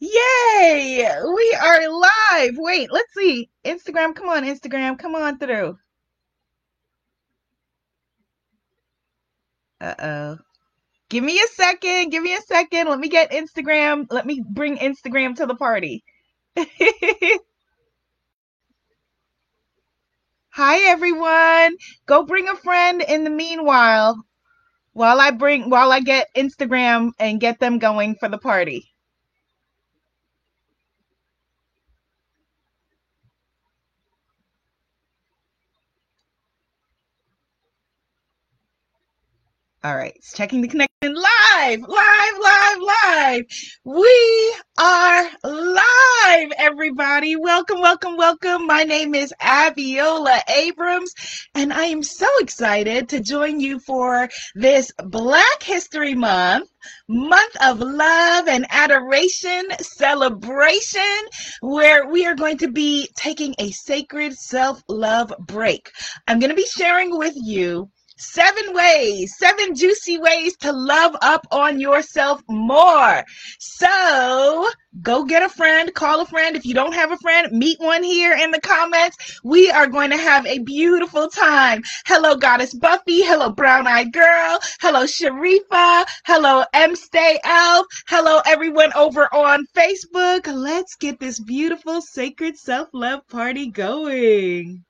Yay! We are live. Wait, let's see. Instagram, come on, Instagram, come on through. Uh oh. Give me a second. Give me a second. Let me get Instagram. Let me bring Instagram to the party. Hi, everyone. Go bring a friend in the meanwhile while I bring while I get Instagram and get them going for the party. All right, it's checking the connection live, live, live, live. We are live, everybody. Welcome, welcome, welcome. My name is Abiola Abrams, and I am so excited to join you for this Black History Month, month of love and adoration celebration, where we are going to be taking a sacred self love break. I'm going to be sharing with you Seven ways, seven juicy ways to love up on yourself more. So go get a friend, call a friend. If you don't have a friend, meet one here in the comments. We are going to have a beautiful time. Hello, Goddess Buffy. Hello, Brown Eyed Girl. Hello, Sharifa. Hello, M Stay Elf. Hello, everyone over on Facebook. Let's get this beautiful sacred self love party going.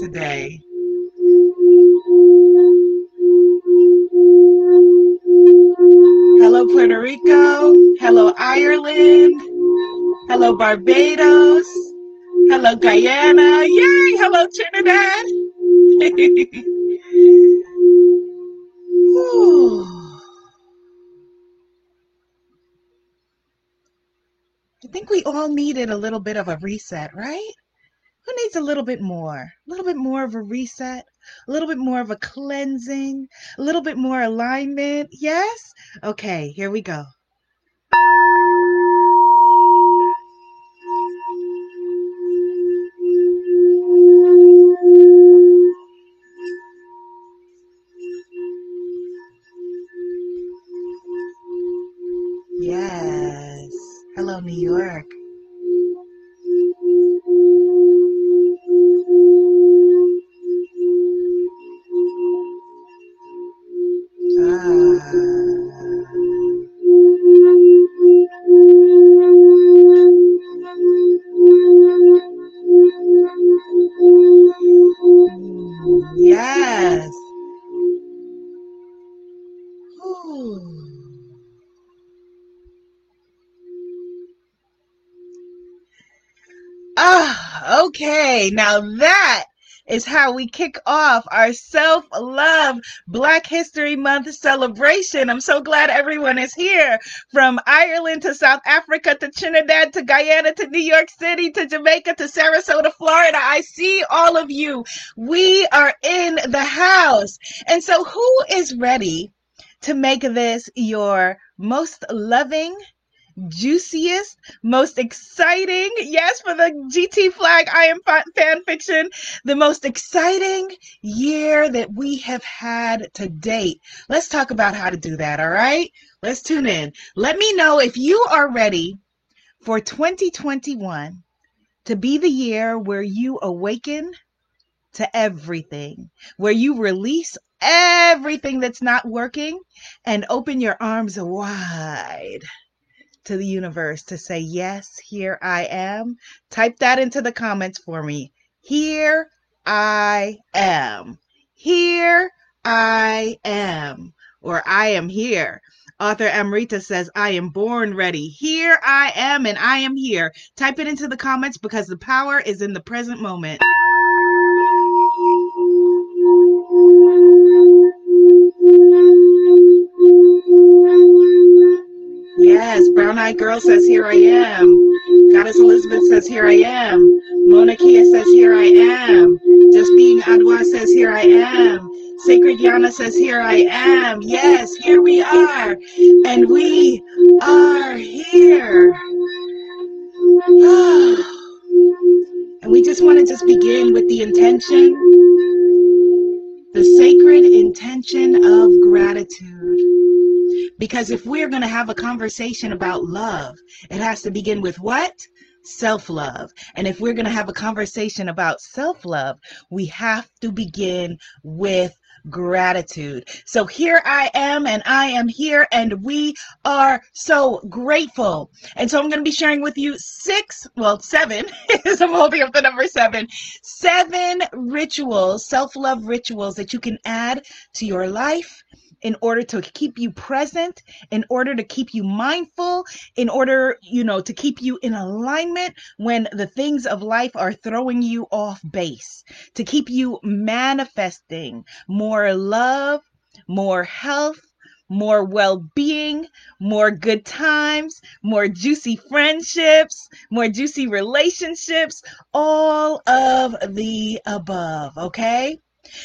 Today. Hello, Puerto Rico. Hello, Ireland. Hello, Barbados. Hello, Guyana. Yay! Hello, Trinidad. I think we all needed a little bit of a reset, right? Who needs a little bit more? A little bit more of a reset? A little bit more of a cleansing? A little bit more alignment? Yes? Okay, here we go. Yes. Hello, New York. Oh, okay, now that is how we kick off our self love Black History Month celebration. I'm so glad everyone is here from Ireland to South Africa to Trinidad to Guyana to New York City to Jamaica to Sarasota, Florida. I see all of you. We are in the house. And so, who is ready to make this your most loving? juiciest, most exciting, yes, for the GT flag, I am fan fiction, the most exciting year that we have had to date. Let's talk about how to do that, all right? Let's tune in. Let me know if you are ready for 2021 to be the year where you awaken to everything, where you release everything that's not working and open your arms wide to the universe to say, Yes, here I am. Type that into the comments for me. Here I am. Here I am. Or I am here. Author Amrita says, I am born ready. Here I am and I am here. Type it into the comments because the power is in the present moment. Yes, Brown Eyed Girl says, Here I am. Goddess Elizabeth says, Here I am. Mona Kia says, Here I am. Just Being Adwa says, Here I am. Sacred Yana says, Here I am. Yes, here we are. And we are here. and we just want to just begin with the intention, the sacred intention of gratitude. Because if we're going to have a conversation about love, it has to begin with what? Self love. And if we're going to have a conversation about self love, we have to begin with gratitude. So here I am, and I am here, and we are so grateful. And so I'm going to be sharing with you six, well, seven, I'm holding up the number seven, seven rituals, self love rituals that you can add to your life in order to keep you present, in order to keep you mindful, in order, you know, to keep you in alignment when the things of life are throwing you off base, to keep you manifesting more love, more health, more well being, more good times, more juicy friendships, more juicy relationships, all of the above, okay?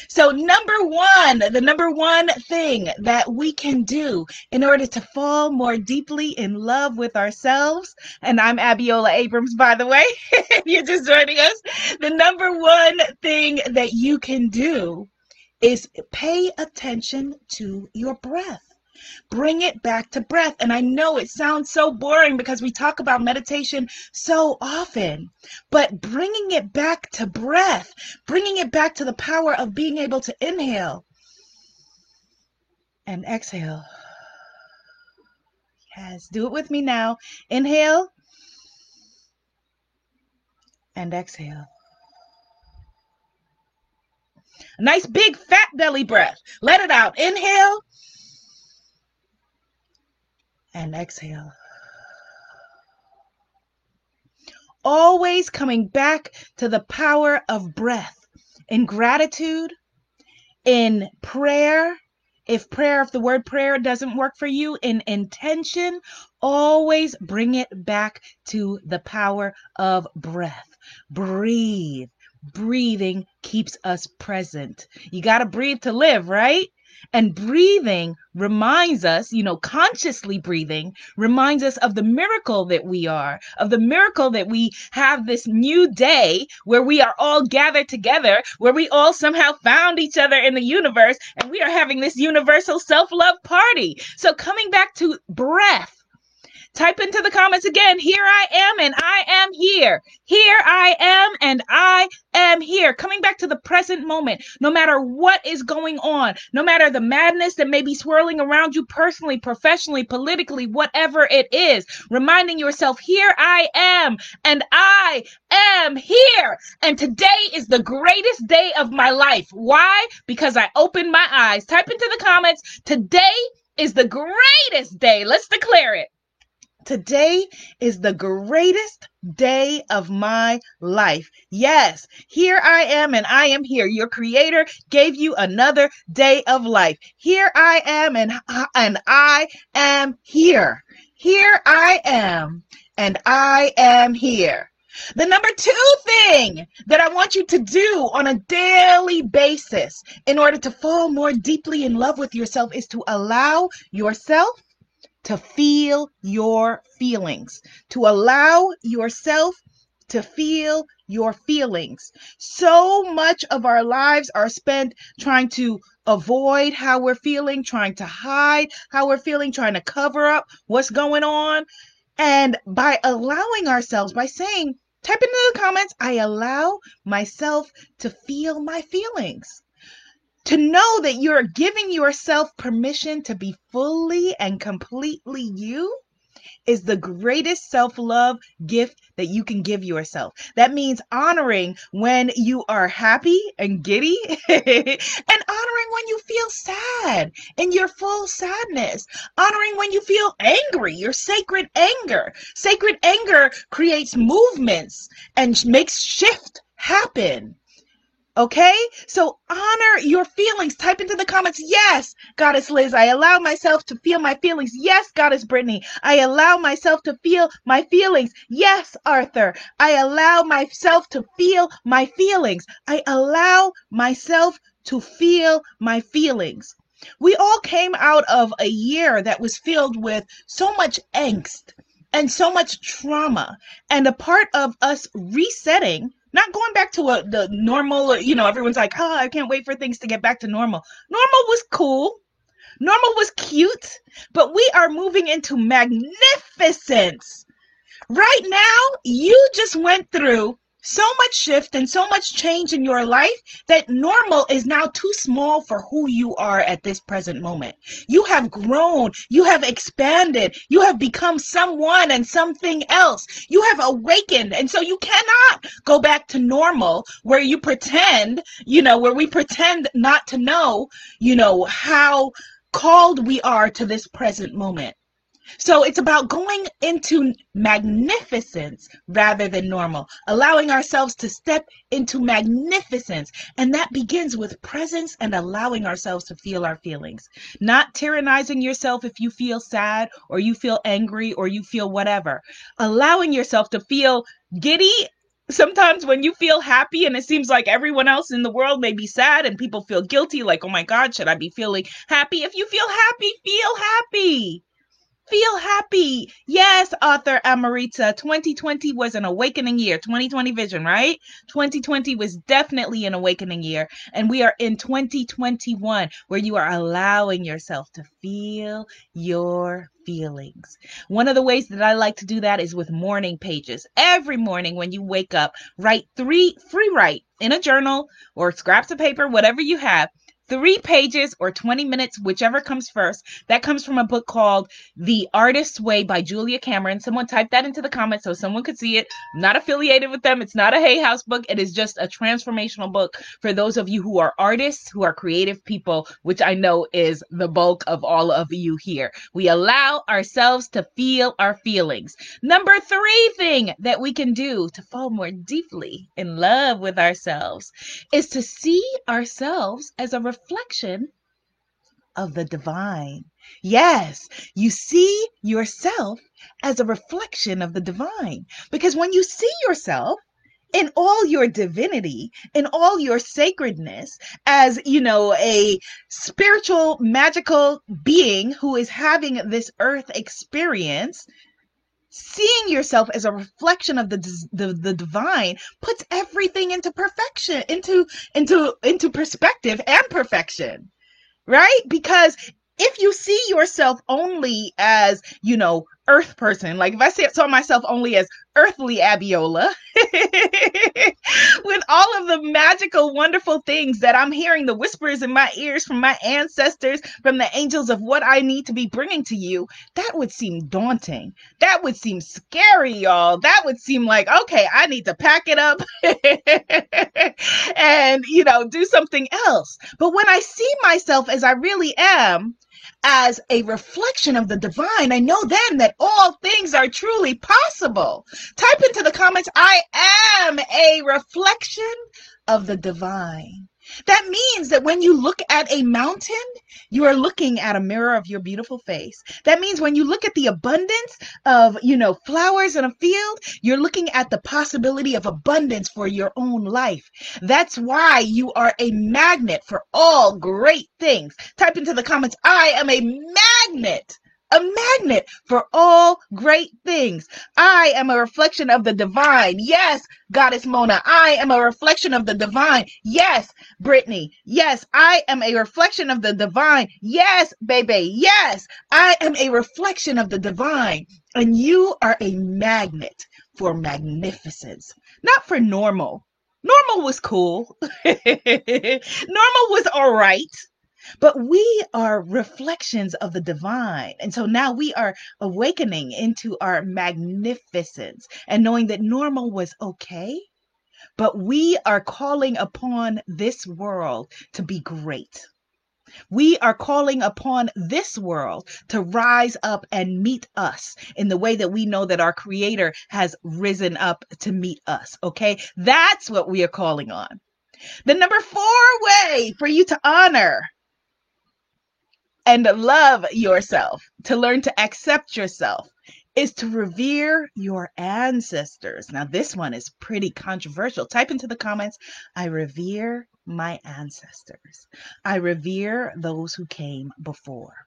So, number one, the number one thing that we can do in order to fall more deeply in love with ourselves, and I'm Abiola Abrams, by the way, you're just joining us. The number one thing that you can do is pay attention to your breath. Bring it back to breath. And I know it sounds so boring because we talk about meditation so often, but bringing it back to breath, bringing it back to the power of being able to inhale and exhale. Yes, do it with me now. Inhale and exhale. Nice big fat belly breath. Let it out. Inhale and exhale. Always coming back to the power of breath in gratitude, in prayer. If prayer, if the word prayer doesn't work for you, in intention, always bring it back to the power of breath. Breathe. Breathing keeps us present. You got to breathe to live, right? And breathing reminds us, you know, consciously breathing reminds us of the miracle that we are, of the miracle that we have this new day where we are all gathered together, where we all somehow found each other in the universe, and we are having this universal self love party. So, coming back to breath Type into the comments again, here I am and I am here. Here I am and I am here. Coming back to the present moment, no matter what is going on, no matter the madness that may be swirling around you personally, professionally, politically, whatever it is, reminding yourself, here I am and I am here. And today is the greatest day of my life. Why? Because I opened my eyes. Type into the comments, today is the greatest day. Let's declare it. Today is the greatest day of my life. Yes, here I am and I am here. Your creator gave you another day of life. Here I am and, and I am here. Here I am and I am here. The number two thing that I want you to do on a daily basis in order to fall more deeply in love with yourself is to allow yourself to feel your feelings, to allow yourself to feel your feelings. So much of our lives are spent trying to avoid how we're feeling, trying to hide how we're feeling, trying to cover up what's going on. And by allowing ourselves, by saying, type into the comments, I allow myself to feel my feelings to know that you're giving yourself permission to be fully and completely you is the greatest self love gift that you can give yourself. That means honoring when you are happy and giddy and honoring when you feel sad in your full sadness, honoring when you feel angry, your sacred anger. Sacred anger creates movements and makes shift happen. Okay? So honor your feelings. Type into the comments, yes, Goddess Liz, I allow myself to feel my feelings. Yes, Goddess Brittany, I allow myself to feel my feelings. Yes, Arthur, I allow myself to feel my feelings. I allow myself to feel my feelings. We all came out of a year that was filled with so much angst and so much trauma. And a part of us resetting not going back to a, the normal, uh, you know, everyone's like, oh, I can't wait for things to get back to normal. Normal was cool. Normal was cute, but we are moving into magnificence. Right now, you just went through so much shift and so much change in your life that normal is now too small for who you are at this present moment. You have grown, you have expanded, you have become someone and something else. You have awakened. And so you cannot go back to normal where you pretend, you know, where we pretend not to know, you know, how called we are to this present moment. So it's about going into magnificence rather than normal, allowing ourselves to step into magnificence. And that begins with presence and allowing ourselves to feel our feelings, not tyrannizing yourself if you feel sad or you feel angry or you feel whatever, allowing yourself to feel giddy. Sometimes when you feel happy and it seems like everyone else in the world may be sad and people feel guilty like oh my god should i be feeling happy? If you feel happy feel happy Feel happy. Yes, author Amarita. 2020 was an awakening year. 2020 vision, right? 2020 was definitely an awakening year. And we are in 2021 where you are allowing yourself to feel your feelings. One of the ways that I like to do that is with morning pages. Every morning when you wake up, write three free write in a journal or scraps of paper, whatever you have three pages or 20 minutes, whichever comes first. That comes from a book called The Artist's Way by Julia Cameron. Someone type that into the comments so someone could see it. I'm not affiliated with them. It's not a Hay House book. It is just a transformational book for those of you who are artists, who are creative people, which I know is the bulk of all of you here. We allow ourselves to feel our feelings. Number three thing that we can do to fall more deeply in love with ourselves is to see ourselves as a reflection of the divine. Yes, you see yourself as a reflection of the divine. Because when you see yourself, in all your divinity, in all your sacredness, as you know, a spiritual, magical being who is having this earth experience, seeing yourself as a reflection of the, the the divine puts everything into perfection into into into perspective and perfection right because if you see yourself only as you know earth person. Like if I saw myself only as earthly Abiola, with all of the magical, wonderful things that I'm hearing, the whispers in my ears from my ancestors, from the angels of what I need to be bringing to you, that would seem daunting. That would seem scary, y'all. That would seem like, okay, I need to pack it up and, you know, do something else. But when I see myself as I really am, as a reflection of the divine, I know then that all things are truly possible. Type into the comments, I am a reflection of the divine. That means that when you look at a mountain, you are looking at a mirror of your beautiful face. That means when you look at the abundance of, you know, flowers in a field, you're looking at the possibility of abundance for your own life. That's why you are a magnet for all great things. Type into the comments, I am a magnet a magnet for all great things. I am a reflection of the divine. Yes, Goddess Mona, I am a reflection of the divine. Yes, Brittany. Yes, I am a reflection of the divine. Yes, baby. Yes, I am a reflection of the divine. And you are a magnet for magnificence, not for normal. Normal was cool. normal was all right but we are reflections of the divine. And so now we are awakening into our magnificence and knowing that normal was okay, but we are calling upon this world to be great. We are calling upon this world to rise up and meet us in the way that we know that our Creator has risen up to meet us. Okay. That's what we are calling on. The number four way for you to honor and love yourself, to learn to accept yourself, is to revere your ancestors. Now, this one is pretty controversial. Type into the comments, I revere my ancestors. I revere those who came before.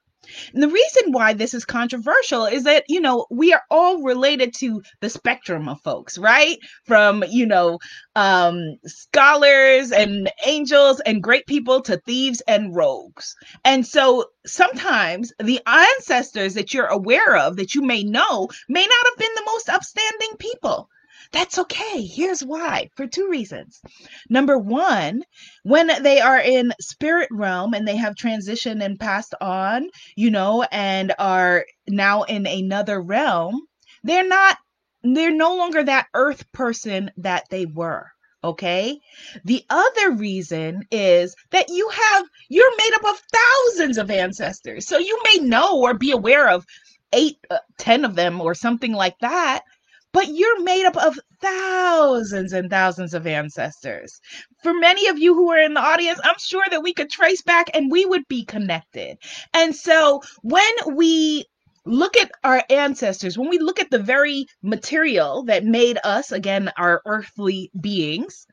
And the reason why this is controversial is that, you know, we are all related to the spectrum of folks, right? From, you know, um, scholars and angels and great people to thieves and rogues. And so sometimes the ancestors that you're aware of, that you may know, may not have been the most upstanding people. That's okay. Here's why for two reasons. Number one, when they are in spirit realm and they have transitioned and passed on, you know, and are now in another realm, they're not, they're no longer that earth person that they were. Okay. The other reason is that you have, you're made up of thousands of ancestors. So you may know or be aware of eight, uh, ten of them or something like that but you're made up of thousands and thousands of ancestors. For many of you who are in the audience, I'm sure that we could trace back and we would be connected. And so when we look at our ancestors, when we look at the very material that made us, again, our earthly beings,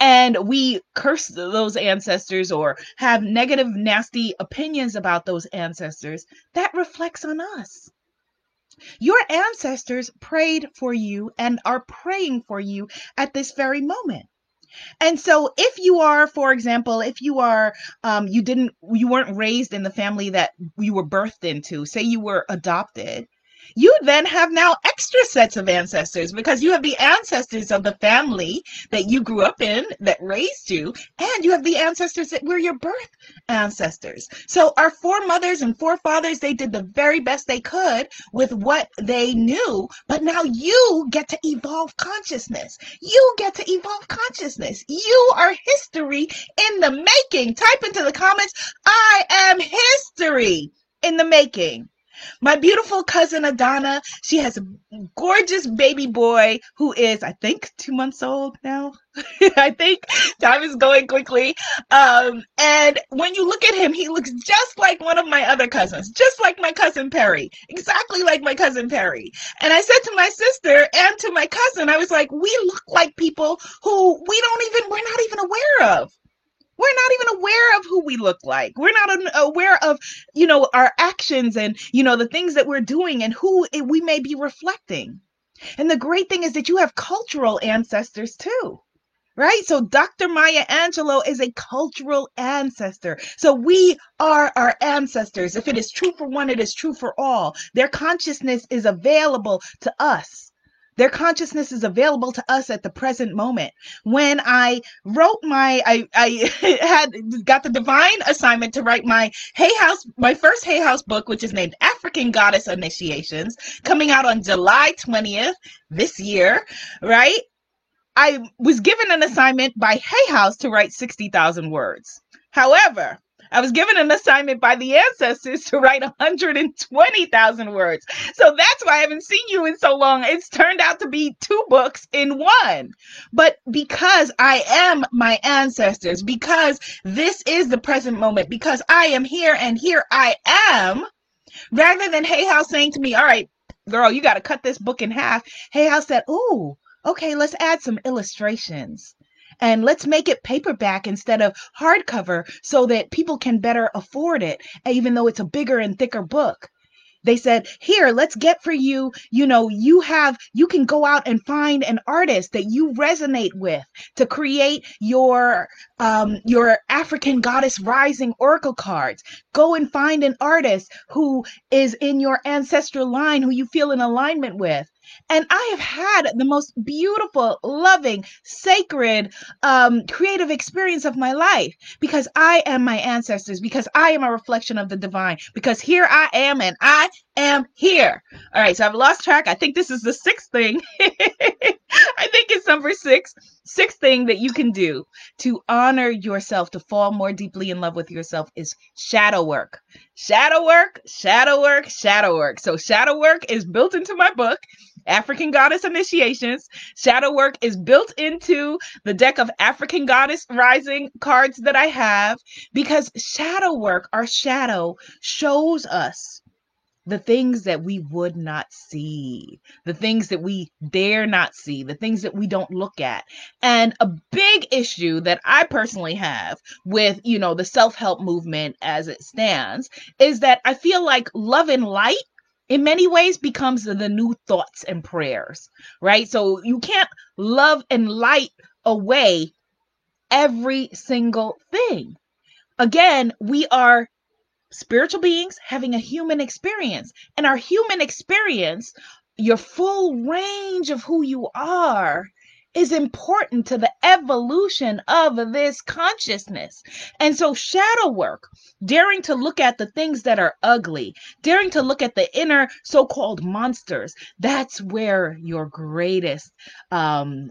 and we curse those ancestors or have negative, nasty opinions about those ancestors, that reflects on us. Your ancestors prayed for you and are praying for you at this very moment. And so if you are, for example, if you are, um, you didn't, you weren't raised in the family that you were birthed into, say you were adopted, you then have now extra sets of ancestors because you have the ancestors of the family that you grew up in that raised you, and you have the ancestors that were your birth ancestors. So our foremothers and forefathers, they did the very best they could with what they knew, but now you get to evolve consciousness. You get to evolve consciousness. You are history in the making. Type into the comments, I am history in the making. My beautiful cousin Adana, she has a gorgeous baby boy who is, I think, two months old now. I think time is going quickly. Um, and when you look at him, he looks just like one of my other cousins, just like my cousin Perry, exactly like my cousin Perry. And I said to my sister and to my cousin, I was like, we look like people who we don't even, we're not even aware of we're not even aware of who we look like we're not aware of you know our actions and you know the things that we're doing and who we may be reflecting and the great thing is that you have cultural ancestors too right? So Dr. Maya Angelou is a cultural ancestor. So we are our ancestors. If it is true for one, it is true for all. Their consciousness is available to us. Their consciousness is available to us at the present moment. When I wrote my, I, I had got the divine assignment to write my Hay House, my first Hay House book, which is named African Goddess Initiations, coming out on July 20th this year, right? I was given an assignment by Hay House to write 60,000 words. However, I was given an assignment by the ancestors to write 120,000 words. So that's why I haven't seen you in so long. It's turned out to be two books in one. But because I am my ancestors, because this is the present moment, because I am here and here I am, rather than Hay House saying to me, all right, girl, you got to cut this book in half. Hay House said, oh, okay, let's add some illustrations and let's make it paperback instead of hardcover so that people can better afford it, even though it's a bigger and thicker book. They said, here, let's get for you, you know, you have, you can go out and find an artist that you resonate with to create your, um, your African goddess rising oracle cards. Go and find an artist who is in your ancestral line, who you feel in alignment with And I have had the most beautiful, loving, sacred, um, creative experience of my life because I am my ancestors, because I am a reflection of the divine, because here I am and I am here. All right, so I've lost track. I think this is the sixth thing. I think it's number six. Sixth thing that you can do to honor yourself, to fall more deeply in love with yourself is shadow work. Shadow work, shadow work, shadow work. So, shadow work is built into my book, African Goddess Initiations. Shadow work is built into the deck of African Goddess Rising cards that I have because shadow work, our shadow, shows us the things that we would not see, the things that we dare not see, the things that we don't look at. And a big issue that I personally have with, you know, the self-help movement as it stands is that I feel like love and light in many ways becomes the new thoughts and prayers, right? So you can't love and light away every single thing. Again, we are spiritual beings having a human experience. And our human experience, your full range of who you are, is important to the evolution of this consciousness. And so, shadow work, daring to look at the things that are ugly, daring to look at the inner so called monsters, that's where your greatest um,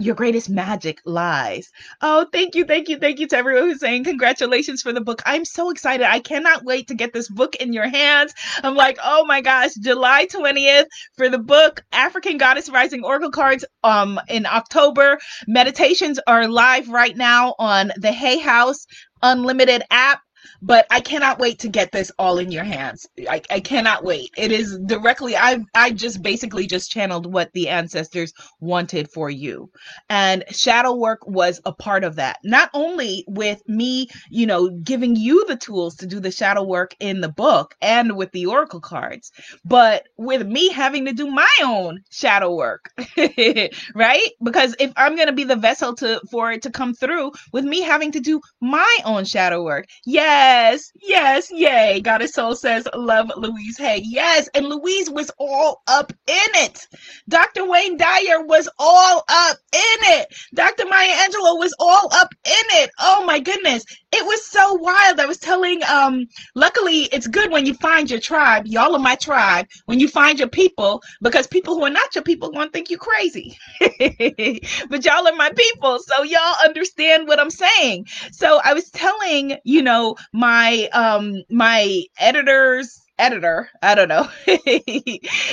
your greatest magic lies. Oh, thank you, thank you, thank you to everyone who's saying congratulations for the book. I'm so excited. I cannot wait to get this book in your hands. I'm like, oh my gosh, July 20th for the book African Goddess Rising Oracle Cards um in October. Meditations are live right now on the Hay House Unlimited app but I cannot wait to get this all in your hands. I, I cannot wait. It is directly I I just basically just channeled what the ancestors wanted for you. And shadow work was a part of that. Not only with me, you know, giving you the tools to do the shadow work in the book and with the oracle cards, but with me having to do my own shadow work. right? Because if I'm going to be the vessel to for it to come through with me having to do my own shadow work. Yeah, Yes, yes, yay. Goddess Soul says, love Louise Hay. Yes, and Louise was all up in it. Dr. Wayne Dyer was all up in it. Dr. Maya Angelou was all up in it. Oh my goodness. It was so wild. I was telling, um, luckily it's good when you find your tribe. Y'all are my tribe. When you find your people, because people who are not your people to think you crazy. but y'all are my people. So y'all understand what I'm saying. So I was telling, you know, my um my editor's editor i don't know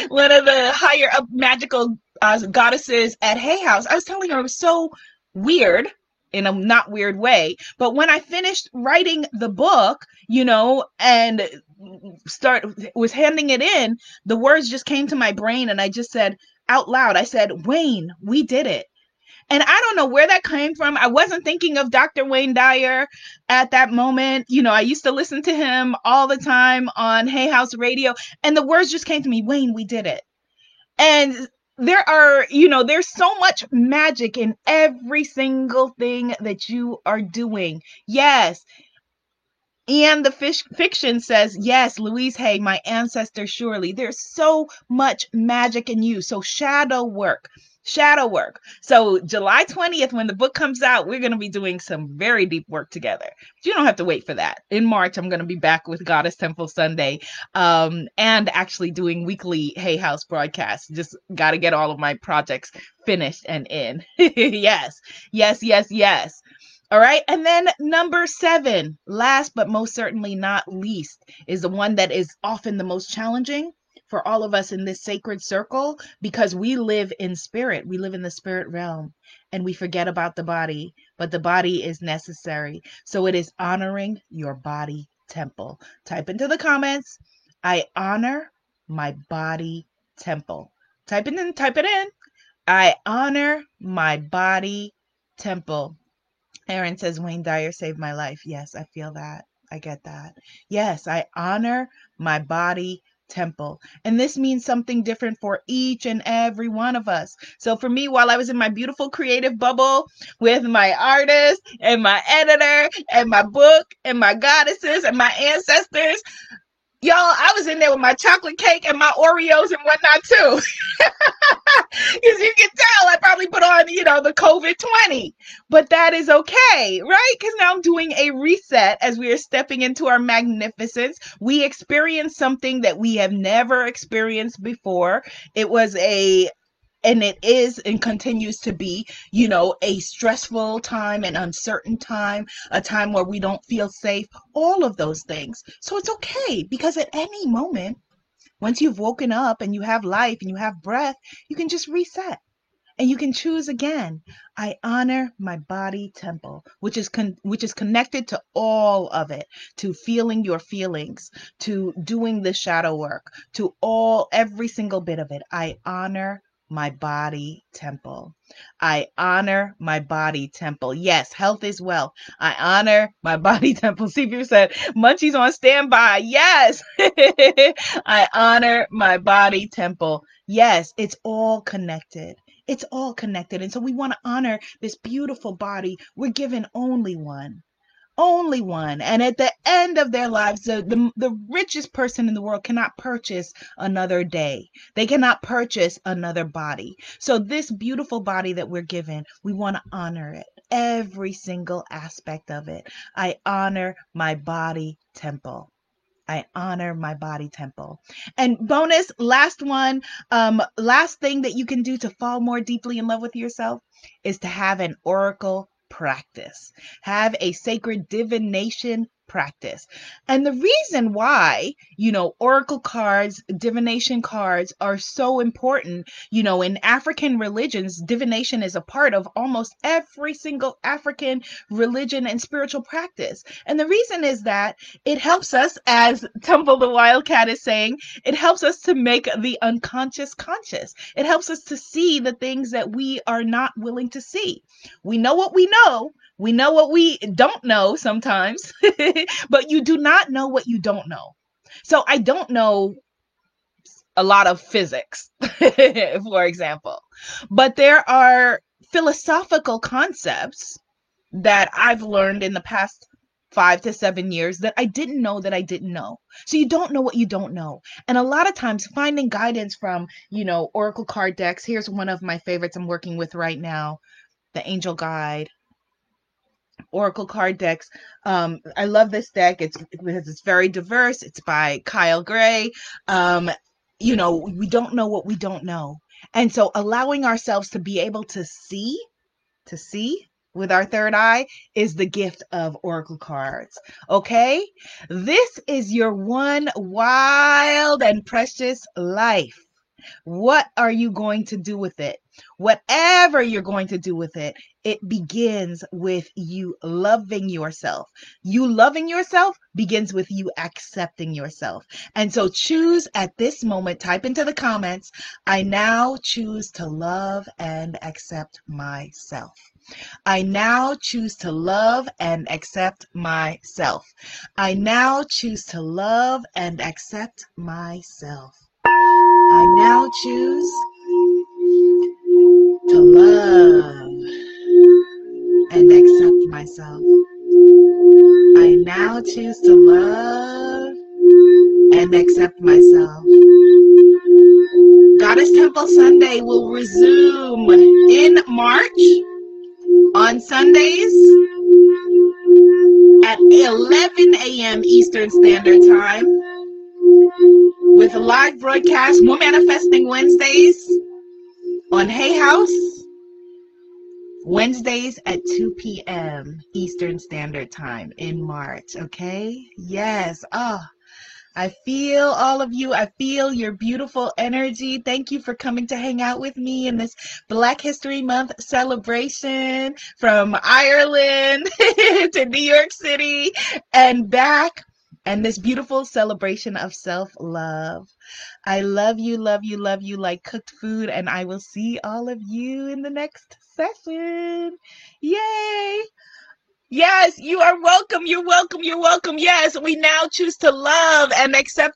one of the higher up magical uh, goddesses at hay house. I was telling her it was so weird in a not weird way but when i finished writing the book you know and start was handing it in the words just came to my brain and i just said out loud i said wayne we did it and I don't know where that came from. I wasn't thinking of Dr. Wayne Dyer at that moment. You know, I used to listen to him all the time on Hay House Radio, and the words just came to me Wayne, we did it. And there are, you know, there's so much magic in every single thing that you are doing. Yes. And the fish fiction says, yes, Louise Hay, my ancestor, surely. There's so much magic in you. So, shadow work shadow work. So July 20th, when the book comes out, we're going to be doing some very deep work together. But you don't have to wait for that. In March, I'm going to be back with Goddess Temple Sunday um, and actually doing weekly Hay House broadcasts. Just got to get all of my projects finished and in. yes, yes, yes, yes. All right. And then number seven, last but most certainly not least, is the one that is often the most challenging for all of us in this sacred circle because we live in spirit. We live in the spirit realm and we forget about the body, but the body is necessary. So it is honoring your body temple. Type into the comments, I honor my body temple. Type it in, type it in. I honor my body temple. Aaron says Wayne Dyer saved my life. Yes, I feel that. I get that. Yes, I honor my body temple. And this means something different for each and every one of us. So for me, while I was in my beautiful creative bubble with my artist and my editor and my book and my goddesses and my ancestors, Y'all, I was in there with my chocolate cake and my Oreos and whatnot too. Because you can tell I probably put on, you know, the COVID 20. But that is okay, right? Because now I'm doing a reset as we are stepping into our magnificence. We experienced something that we have never experienced before. It was a and it is and continues to be, you know, a stressful time, an uncertain time, a time where we don't feel safe, all of those things. So it's okay because at any moment, once you've woken up and you have life and you have breath, you can just reset and you can choose again. I honor my body temple, which is con- which is connected to all of it, to feeling your feelings, to doing the shadow work, to all every single bit of it. I honor my body temple. I honor my body temple. Yes, health is wealth. I honor my body temple. See, you said Munchie's on standby. Yes, I honor my body temple. Yes, it's all connected. It's all connected. And so we want to honor this beautiful body. We're given only one only one. And at the end of their lives, the, the, the, richest person in the world cannot purchase another day. They cannot purchase another body. So, this beautiful body that we're given, we want to honor it, every single aspect of it. I honor my body temple. I honor my body temple. And bonus, last one, um, last thing that you can do to fall more deeply in love with yourself is to have an oracle practice. Have a sacred divination practice. And the reason why, you know, oracle cards, divination cards are so important, you know, in African religions, divination is a part of almost every single African religion and spiritual practice. And the reason is that it helps us, as Tumble the Wildcat is saying, it helps us to make the unconscious conscious. It helps us to see the things that we are not willing to see. We know what we know, we know what we don't know sometimes, but you do not know what you don't know. So I don't know a lot of physics, for example, but there are philosophical concepts that I've learned in the past five to seven years that I didn't know that I didn't know. So you don't know what you don't know. And a lot of times finding guidance from, you know, Oracle card decks. Here's one of my favorites I'm working with right now, the Angel Guide Oracle card decks. Um, I love this deck. It's because it's very diverse. It's by Kyle Gray. Um, you know, we don't know what we don't know. And so allowing ourselves to be able to see, to see with our third eye is the gift of Oracle cards. Okay? This is your one wild and precious life. What are you going to do with it? Whatever you're going to do with it, it begins with you loving yourself. You loving yourself begins with you accepting yourself. And so choose at this moment, type into the comments, I now choose to love and accept myself. I now choose to love and accept myself. I now choose to love and accept myself. I now choose to love and accept myself. I now choose to love and accept myself. Goddess Temple Sunday will resume in March on Sundays at 11 a.m. Eastern Standard Time with a live broadcast, more manifesting Wednesdays on Hay House. Wednesdays at 2 p.m. Eastern Standard Time in March. Okay? Yes. Oh, I feel all of you. I feel your beautiful energy. Thank you for coming to hang out with me in this Black History Month celebration from Ireland to New York City and back and this beautiful celebration of self love. I love you, love you, love you like cooked food, and I will see all of you in the next session. Yay! Yes, you are welcome. You're welcome. You're welcome. Yes, we now choose to love and accept